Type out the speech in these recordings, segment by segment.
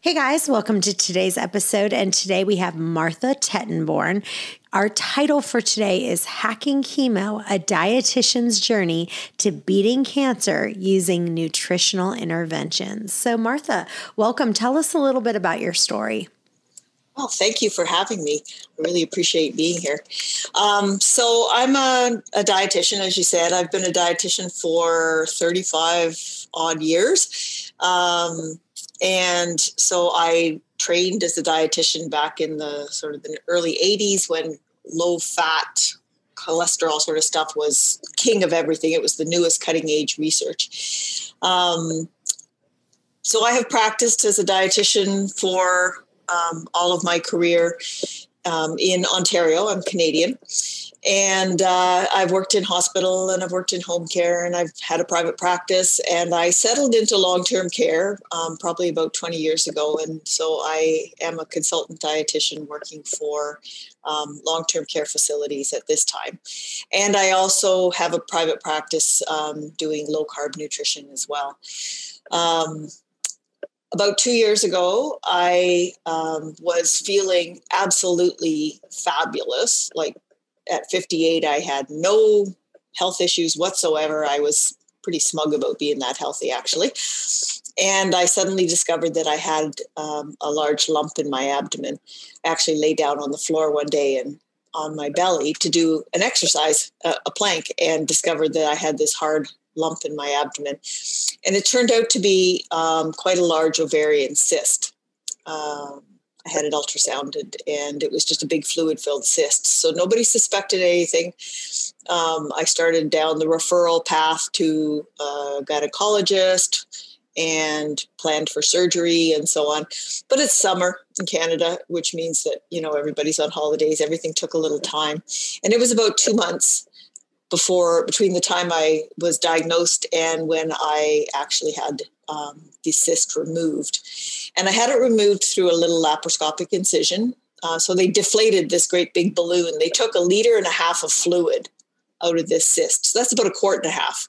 Hey guys, welcome to today's episode. And today we have Martha Tettenborn. Our title for today is Hacking Chemo A Dietitian's Journey to Beating Cancer Using Nutritional Interventions. So, Martha, welcome. Tell us a little bit about your story. Well, thank you for having me. I really appreciate being here. Um, so, I'm a, a, dietitian, as you said. I've been a dietitian for 35 odd years. Um, and so I trained as a dietitian back in the sort of the early 80s when low fat cholesterol sort of stuff was king of everything. It was the newest cutting edge research. Um, so I have practiced as a dietitian for um, all of my career um, in Ontario. I'm Canadian. And uh, I've worked in hospital and I've worked in home care and I've had a private practice. And I settled into long term care um, probably about 20 years ago. And so I am a consultant dietitian working for um, long term care facilities at this time. And I also have a private practice um, doing low carb nutrition as well. Um, about two years ago, I um, was feeling absolutely fabulous. Like at 58, I had no health issues whatsoever. I was pretty smug about being that healthy, actually. And I suddenly discovered that I had um, a large lump in my abdomen. I actually lay down on the floor one day and on my belly to do an exercise, a, a plank, and discovered that I had this hard lump in my abdomen. And it turned out to be um, quite a large ovarian cyst. Um, I had it ultrasounded and it was just a big fluid filled cyst. So nobody suspected anything. Um, I started down the referral path to a gynecologist and planned for surgery and so on. But it's summer in Canada, which means that, you know, everybody's on holidays. Everything took a little time. And it was about two months before between the time I was diagnosed and when I actually had um, the cyst removed. And I had it removed through a little laparoscopic incision. Uh, so they deflated this great big balloon. They took a liter and a half of fluid out of this cyst. So that's about a quart and a half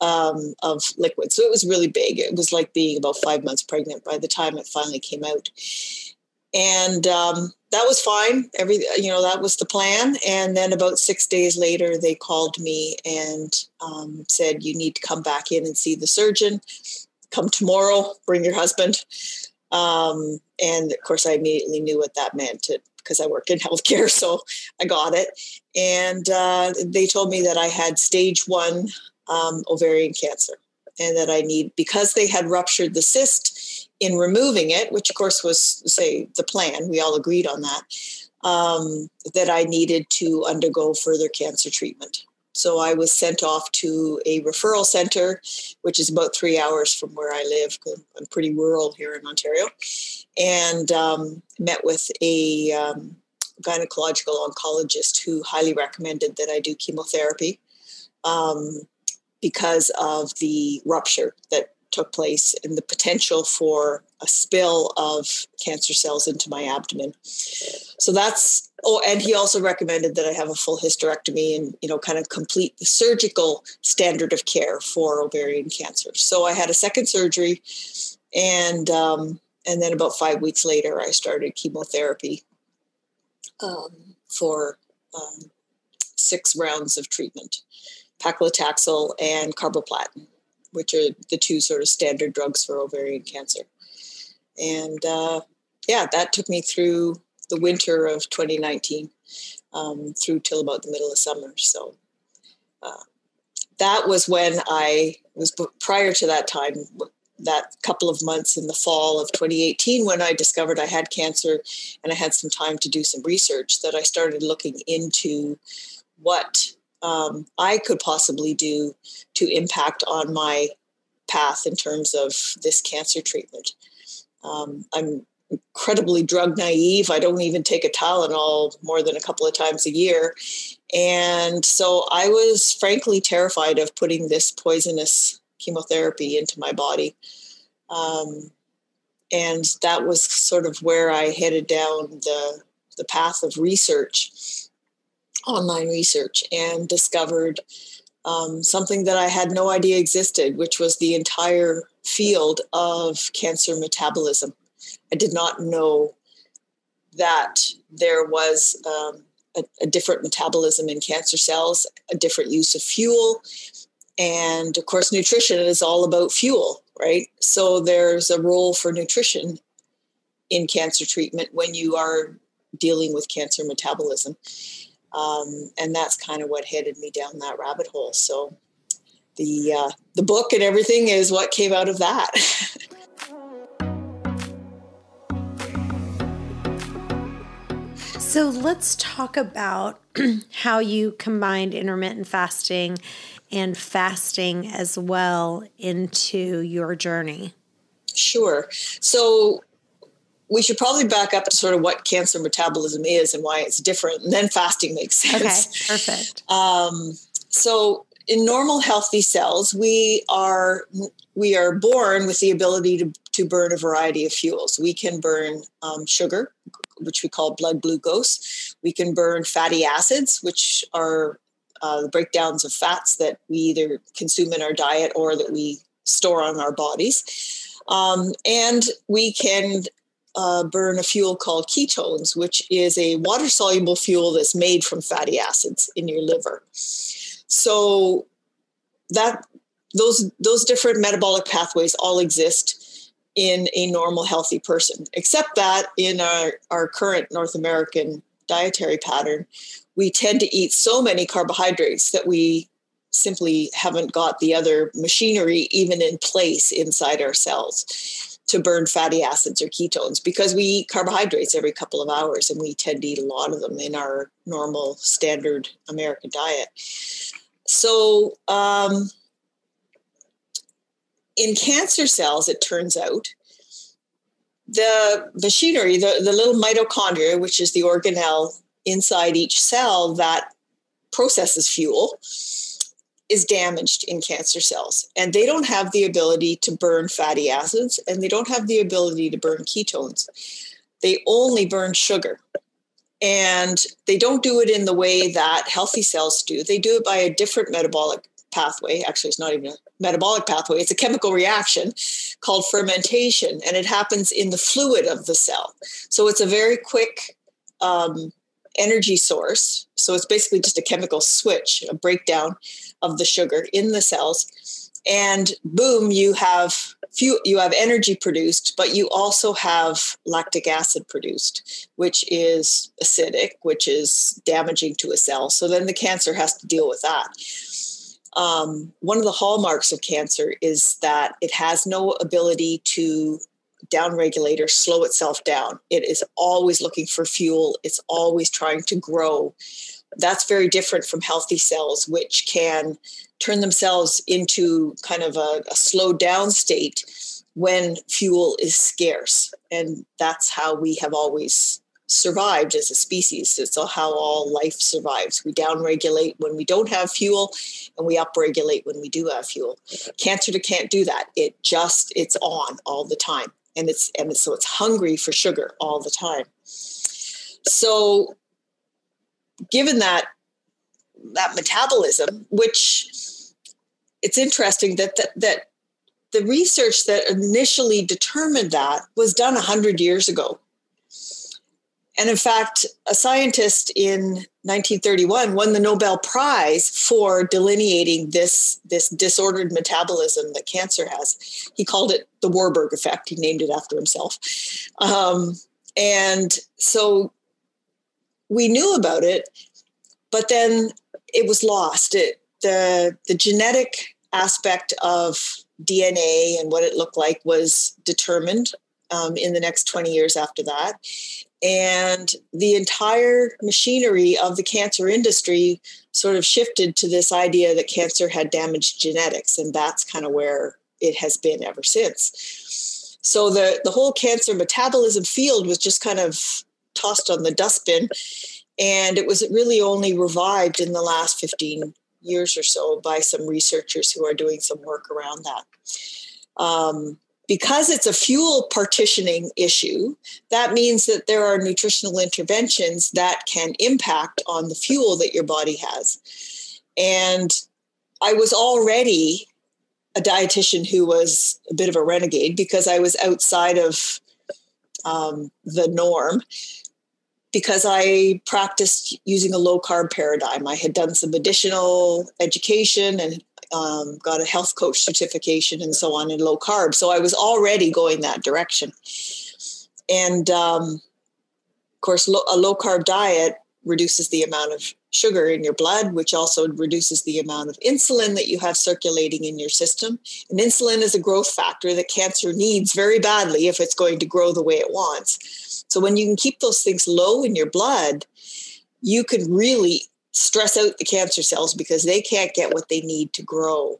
um, of liquid. So it was really big. It was like being about five months pregnant by the time it finally came out. And um, that was fine. Every you know that was the plan. And then about six days later, they called me and um, said you need to come back in and see the surgeon. Come tomorrow. Bring your husband. Um, and of course, I immediately knew what that meant because I worked in healthcare, so I got it. And uh, they told me that I had stage one um, ovarian cancer, and that I need because they had ruptured the cyst in removing it, which of course was, say, the plan, we all agreed on that, um, that I needed to undergo further cancer treatment. So I was sent off to a referral center, which is about three hours from where I live. I'm pretty rural here in Ontario, and um, met with a um, gynecological oncologist who highly recommended that I do chemotherapy um, because of the rupture that took place and the potential for a spill of cancer cells into my abdomen. So that's oh, and he also recommended that I have a full hysterectomy and you know kind of complete the surgical standard of care for ovarian cancer. So I had a second surgery, and um, and then about five weeks later, I started chemotherapy um, for um, six rounds of treatment, paclitaxel and carboplatin which are the two sort of standard drugs for ovarian cancer. And uh, yeah, that took me through the winter of 2019 um, through till about the middle of summer. So uh, that was when I was prior to that time, that couple of months in the fall of 2018, when I discovered I had cancer and I had some time to do some research, that I started looking into what um, I could possibly do to impact on my path in terms of this cancer treatment. Um, I'm incredibly drug naive. I don't even take a Tylenol more than a couple of times a year. And so I was frankly terrified of putting this poisonous chemotherapy into my body. Um, and that was sort of where I headed down the, the path of research, online research, and discovered um, something that I had no idea existed, which was the entire field of cancer metabolism. I did not know that there was um, a, a, different metabolism in cancer cells, a different use of fuel. And of course, nutrition is all about fuel, right? So there's a role for nutrition in cancer treatment when you are dealing with cancer metabolism. Um, and that's kind of what headed me down that rabbit hole. So the uh, the book and everything is what came out of that. so let's talk about how you combined intermittent fasting and fasting as well into your journey. Sure. So we should probably back up to sort of what cancer metabolism is and why it's different, and then fasting makes sense. Okay, perfect. Um, so in normal healthy cells, we are we are born with the ability to, to burn a variety of fuels. We can burn um, sugar, which we call blood glucose. We can burn fatty acids, which are uh, the breakdowns of fats that we either consume in our diet or that we store on our bodies. Um, and we can uh, burn a fuel called ketones, which is a water soluble fuel that's made from fatty acids in your liver. So that those those different metabolic pathways all exist in a normal healthy person except that in our, our current north american dietary pattern we tend to eat so many carbohydrates that we simply haven't got the other machinery even in place inside our cells to burn fatty acids or ketones because we eat carbohydrates every couple of hours and we tend to eat a lot of them in our normal standard American diet. So, um, in cancer cells, it turns out the machinery, the, the little mitochondria, which is the organelle inside each cell that processes fuel, is damaged in cancer cells. And they don't have the ability to burn fatty acids and they don't have the ability to burn ketones. They only burn sugar. And they don't do it in the way that healthy cells do. They do it by a different metabolic pathway. Actually, it's not even a metabolic pathway, it's a chemical reaction called fermentation, and it happens in the fluid of the cell. So it's a very quick um, energy source. So it's basically just a chemical switch, a breakdown of the sugar in the cells. And boom, you have few, you have energy produced, but you also have lactic acid produced, which is acidic, which is damaging to a cell. So then the cancer has to deal with that. Um, one of the hallmarks of cancer is that it has no ability to downregulate or slow itself down. It is always looking for fuel, it's always trying to grow. That's very different from healthy cells, which can turn themselves into kind of a, a slowed down state when fuel is scarce. And that's how we have always survived as a species. It's how all life survives. We downregulate when we don't have fuel, and we upregulate when we do have fuel. Cancer can't do that. It just it's on all the time and it's and so it's hungry for sugar all the time. So given that that metabolism which it's interesting that that, that the research that initially determined that was done 100 years ago and in fact, a scientist in 1931 won the Nobel Prize for delineating this, this disordered metabolism that cancer has. He called it the Warburg effect. He named it after himself. Um, and so we knew about it, but then it was lost. It, the, the genetic aspect of DNA and what it looked like was determined um, in the next 20 years after that. And the entire machinery of the cancer industry sort of shifted to this idea that cancer had damaged genetics. And that's kind of where it has been ever since. So the, the whole cancer metabolism field was just kind of tossed on the dustbin. And it was really only revived in the last 15 years or so by some researchers who are doing some work around that. Um, because it's a fuel partitioning issue, that means that there are nutritional interventions that can impact on the fuel that your body has. And I was already a dietitian who was a bit of a renegade because I was outside of um, the norm because I practiced using a low carb paradigm. I had done some additional education and um, got a health coach certification and so on in low carb. So I was already going that direction. And um, of course, lo- a low carb diet reduces the amount of sugar in your blood, which also reduces the amount of insulin that you have circulating in your system. And insulin is a growth factor that cancer needs very badly if it's going to grow the way it wants. So when you can keep those things low in your blood, you can really stress out the cancer cells because they can't get what they need to grow.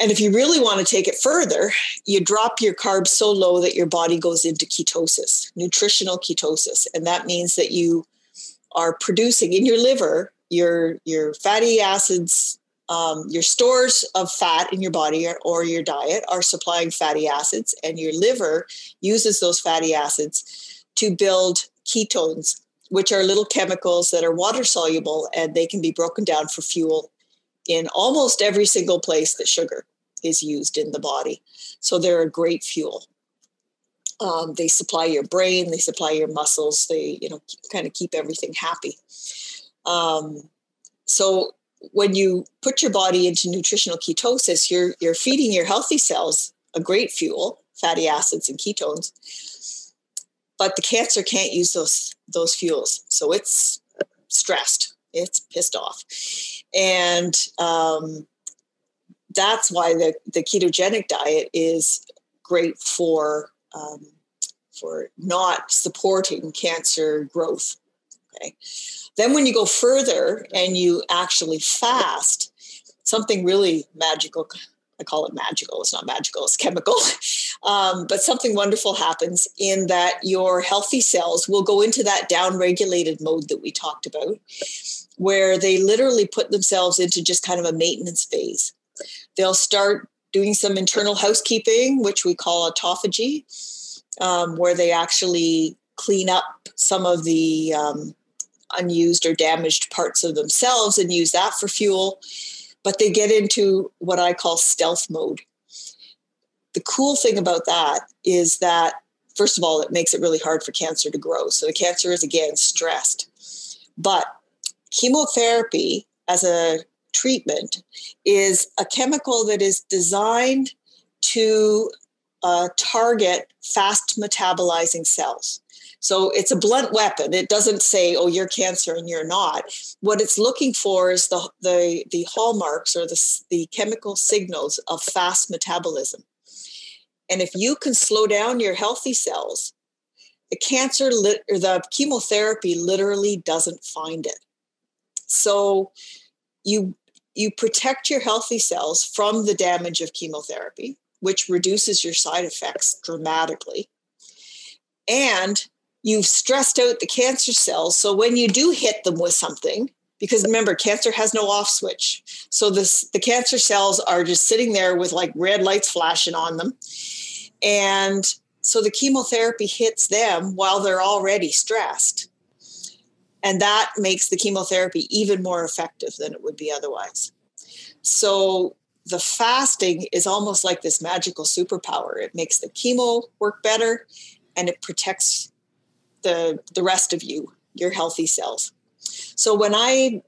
And if you really want to take it further, you drop your carbs so low that your body goes into ketosis, nutritional ketosis. And that means that you are producing in your liver your your fatty acids um, your stores of fat in your body or, or, your diet are supplying fatty acids and your liver uses those fatty acids to build ketones which are little chemicals that are water soluble and they can be broken down for fuel in almost every single place that sugar is used in the body so they're a great fuel um, they supply your brain, they supply your muscles, they you know kind of keep everything happy. Um, so when you put your body into nutritional ketosis, you're you're feeding your healthy cells a great fuel, fatty acids and ketones. But the cancer can't use those those fuels, so it's stressed, it's pissed off, and um, that's why the the ketogenic diet is great for um, for not supporting cancer growth. Okay. Then when you go further and you actually fast, something really magical. I call it magical. It's not magical. It's chemical. Um, but something wonderful happens in that your healthy cells will go into that down-regulated mode that we talked about, where they literally put themselves into just kind of a maintenance phase. They'll start doing some internal housekeeping, which we call autophagy um, where they actually clean up some of the um, unused or damaged parts of themselves and use that for fuel. But they get into what I call stealth mode. The cool thing about that is that, first of all, it makes it really hard for cancer to grow. So the cancer is again stressed. But chemotherapy as a treatment is a chemical that is designed to uh, target fast metabolizing cells. So it's a blunt weapon. It doesn't say, "Oh, you're cancer and you're not." What it's looking for is the the the hallmarks or the the chemical signals of fast metabolism. And if you can slow down your healthy cells, the cancer lit, or the chemotherapy literally doesn't find it. So you you protect your healthy cells from the damage of chemotherapy which reduces your side effects dramatically. And you've stressed out the cancer cells. So when you do hit them with something, because remember, cancer has no off switch. So this the cancer cells are just sitting there with like red lights flashing on them. And so the chemotherapy hits them while they're already stressed. And that makes the chemotherapy even more effective than it would be otherwise. So the fasting is almost like this magical superpower. It makes the chemo work better and it protects the, the rest of you, your healthy cells. So when I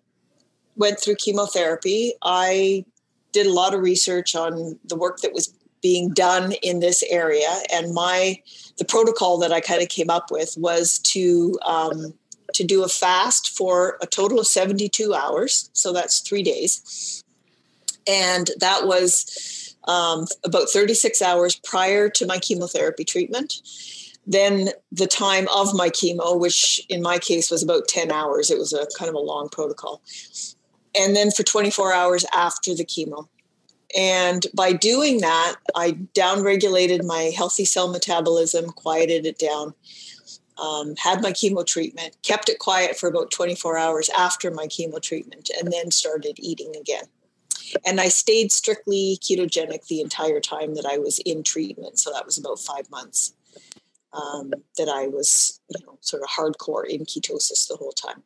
went through chemotherapy, I did a lot of research on the work that was being done in this area. And my the protocol that I kind of came up with was to um, to do a fast for a total of 72 hours. So that's three days and that was um, about 36 hours prior to my chemotherapy treatment. Then the time of my chemo, which in my case was about 10 hours, it was a kind of a long protocol. And then for 24 hours after the chemo. And by doing that, I downregulated my healthy cell metabolism, quieted it down, um, had my chemo treatment, kept it quiet for about 24 hours after my chemo treatment, and then started eating again. And I stayed strictly ketogenic the entire time that I was in treatment. So that was about five months um, that I was, you know, sort of hardcore in ketosis the whole time.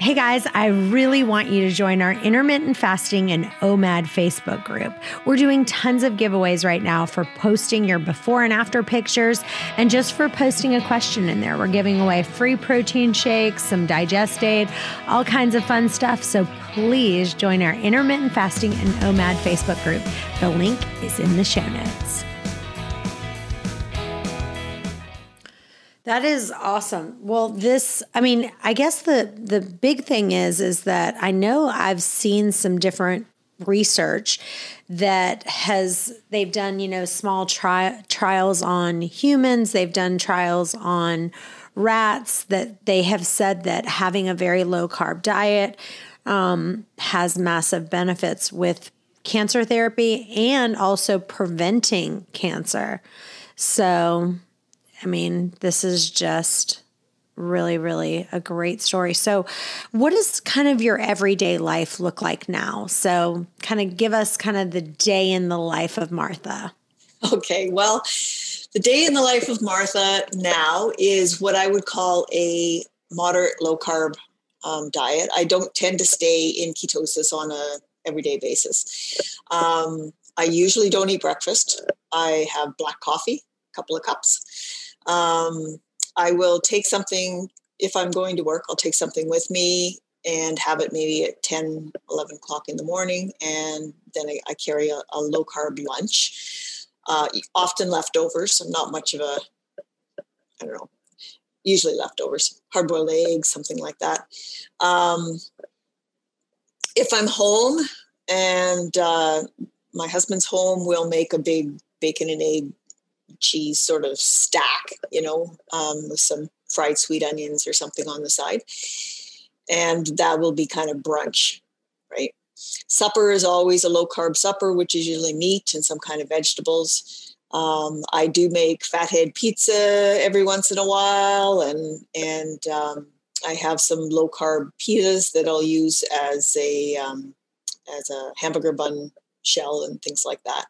Hey guys, I really want you to join our intermittent fasting and OMAD Facebook group. We're doing tons of giveaways right now for posting your before and after pictures and just for posting a question in there. We're giving away free protein shakes, some digest aid, all kinds of fun stuff. So please join our intermittent fasting and OMAD Facebook group. The link is in the show notes. That is awesome. Well, this I mean, I guess the the big thing is is that I know I've seen some different research that has they've done, you know, small tri- trials on humans, they've done trials on rats that they have said that having a very low carb diet um, has massive benefits with cancer therapy and also preventing cancer. So I mean, this is just really, really a great story. So, what does kind of your everyday life look like now? So, kind of give us kind of the day in the life of Martha. Okay, well, the day in the life of Martha now is what I would call a moderate low carb um, diet. I don't tend to stay in ketosis on a everyday basis. Um, I usually don't eat breakfast. I have black coffee, a couple of cups. Um, I will take something, if I'm going to work, I'll take something with me and have it maybe at 10, 11 o'clock in the morning. And then I, I carry a, a, low carb lunch, uh, often leftovers. I'm not much of a, I don't know, usually leftovers, hard boiled eggs, something like that. Um, if I'm home and uh, my husband's home, we'll make a big bacon and egg cheese sort of stack, you know, um, with some fried sweet onions or something on the side. And that will be kind of brunch, right? Supper is always a low carb supper, which is usually meat and some kind of vegetables. Um, I do make fathead pizza every once in a while, and and um, I have some low carb pitas that I'll use as a um, as a hamburger bun shell and things like that.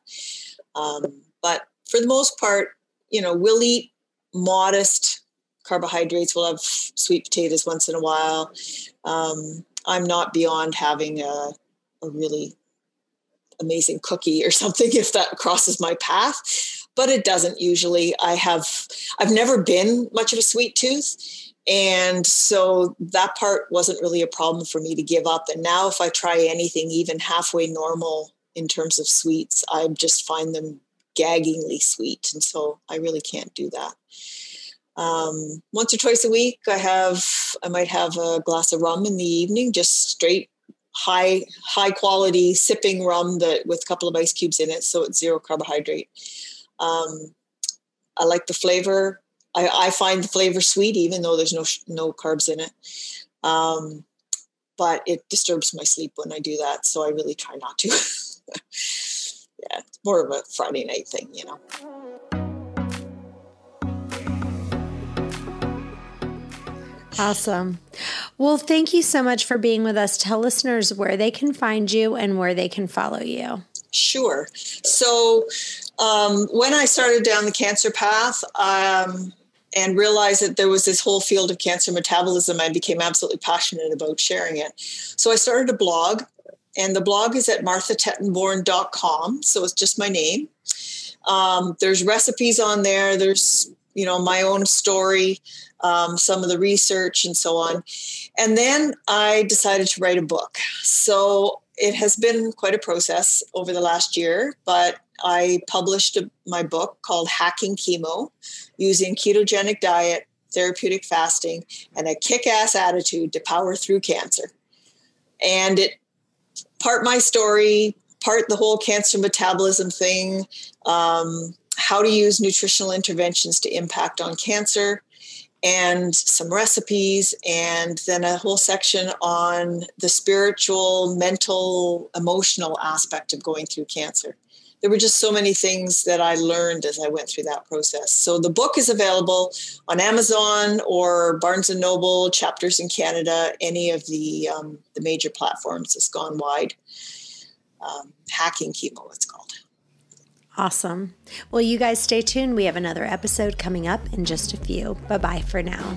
Um, but for the most part, you know, we'll eat modest carbohydrates. We'll have sweet potatoes once in a while. Um, I'm not beyond having a, a really amazing cookie or something if that crosses my path but it doesn't usually i have i've never been much of a sweet tooth and so that part wasn't really a problem for me to give up and now if i try anything even halfway normal in terms of sweets i just find them gaggingly sweet. And so I really can't do that. Um, once or twice a week, I have, I might have a glass of rum in the evening, just straight high, high quality sipping rum that with a couple of ice cubes in it. So it's zero carbohydrate. Um, I like the flavor. I, I, find the flavor sweet, even though there's no, no carbs in it. Um, but it disturbs my sleep when I do that. So I really try not to. it's more of a Friday night thing, you know. Awesome. Well, thank you so much for being with us. Tell listeners where they can find you and where they can follow you. Sure. So, um, when I started down the cancer path um, and realized that there was this whole field of cancer metabolism, I became absolutely passionate about sharing it. So, I started a blog and the blog is at marthatettenborn.com. So it's just my name. Um, there's recipes on there. There's, you know, my own story, um, some of the research and so on. And then I decided to write a book. So it has been quite a process over the last year, but I published a, my book called Hacking Chemo using ketogenic diet, therapeutic fasting, and a kick ass attitude to power through cancer. And it part my story, part the whole cancer metabolism thing, um, how to use nutritional interventions to impact on cancer, and some recipes, and then a whole section on the spiritual, mental, emotional aspect of going through cancer. There were just so many things that I learned as I went through that process. So the book is available on Amazon or Barnes and Noble, Chapters in Canada, any of the um, the major platforms. It's gone wide. Um, hacking chemo, it's called. Awesome. Well, you guys stay tuned. We have another episode coming up in just a few. Bye bye for now.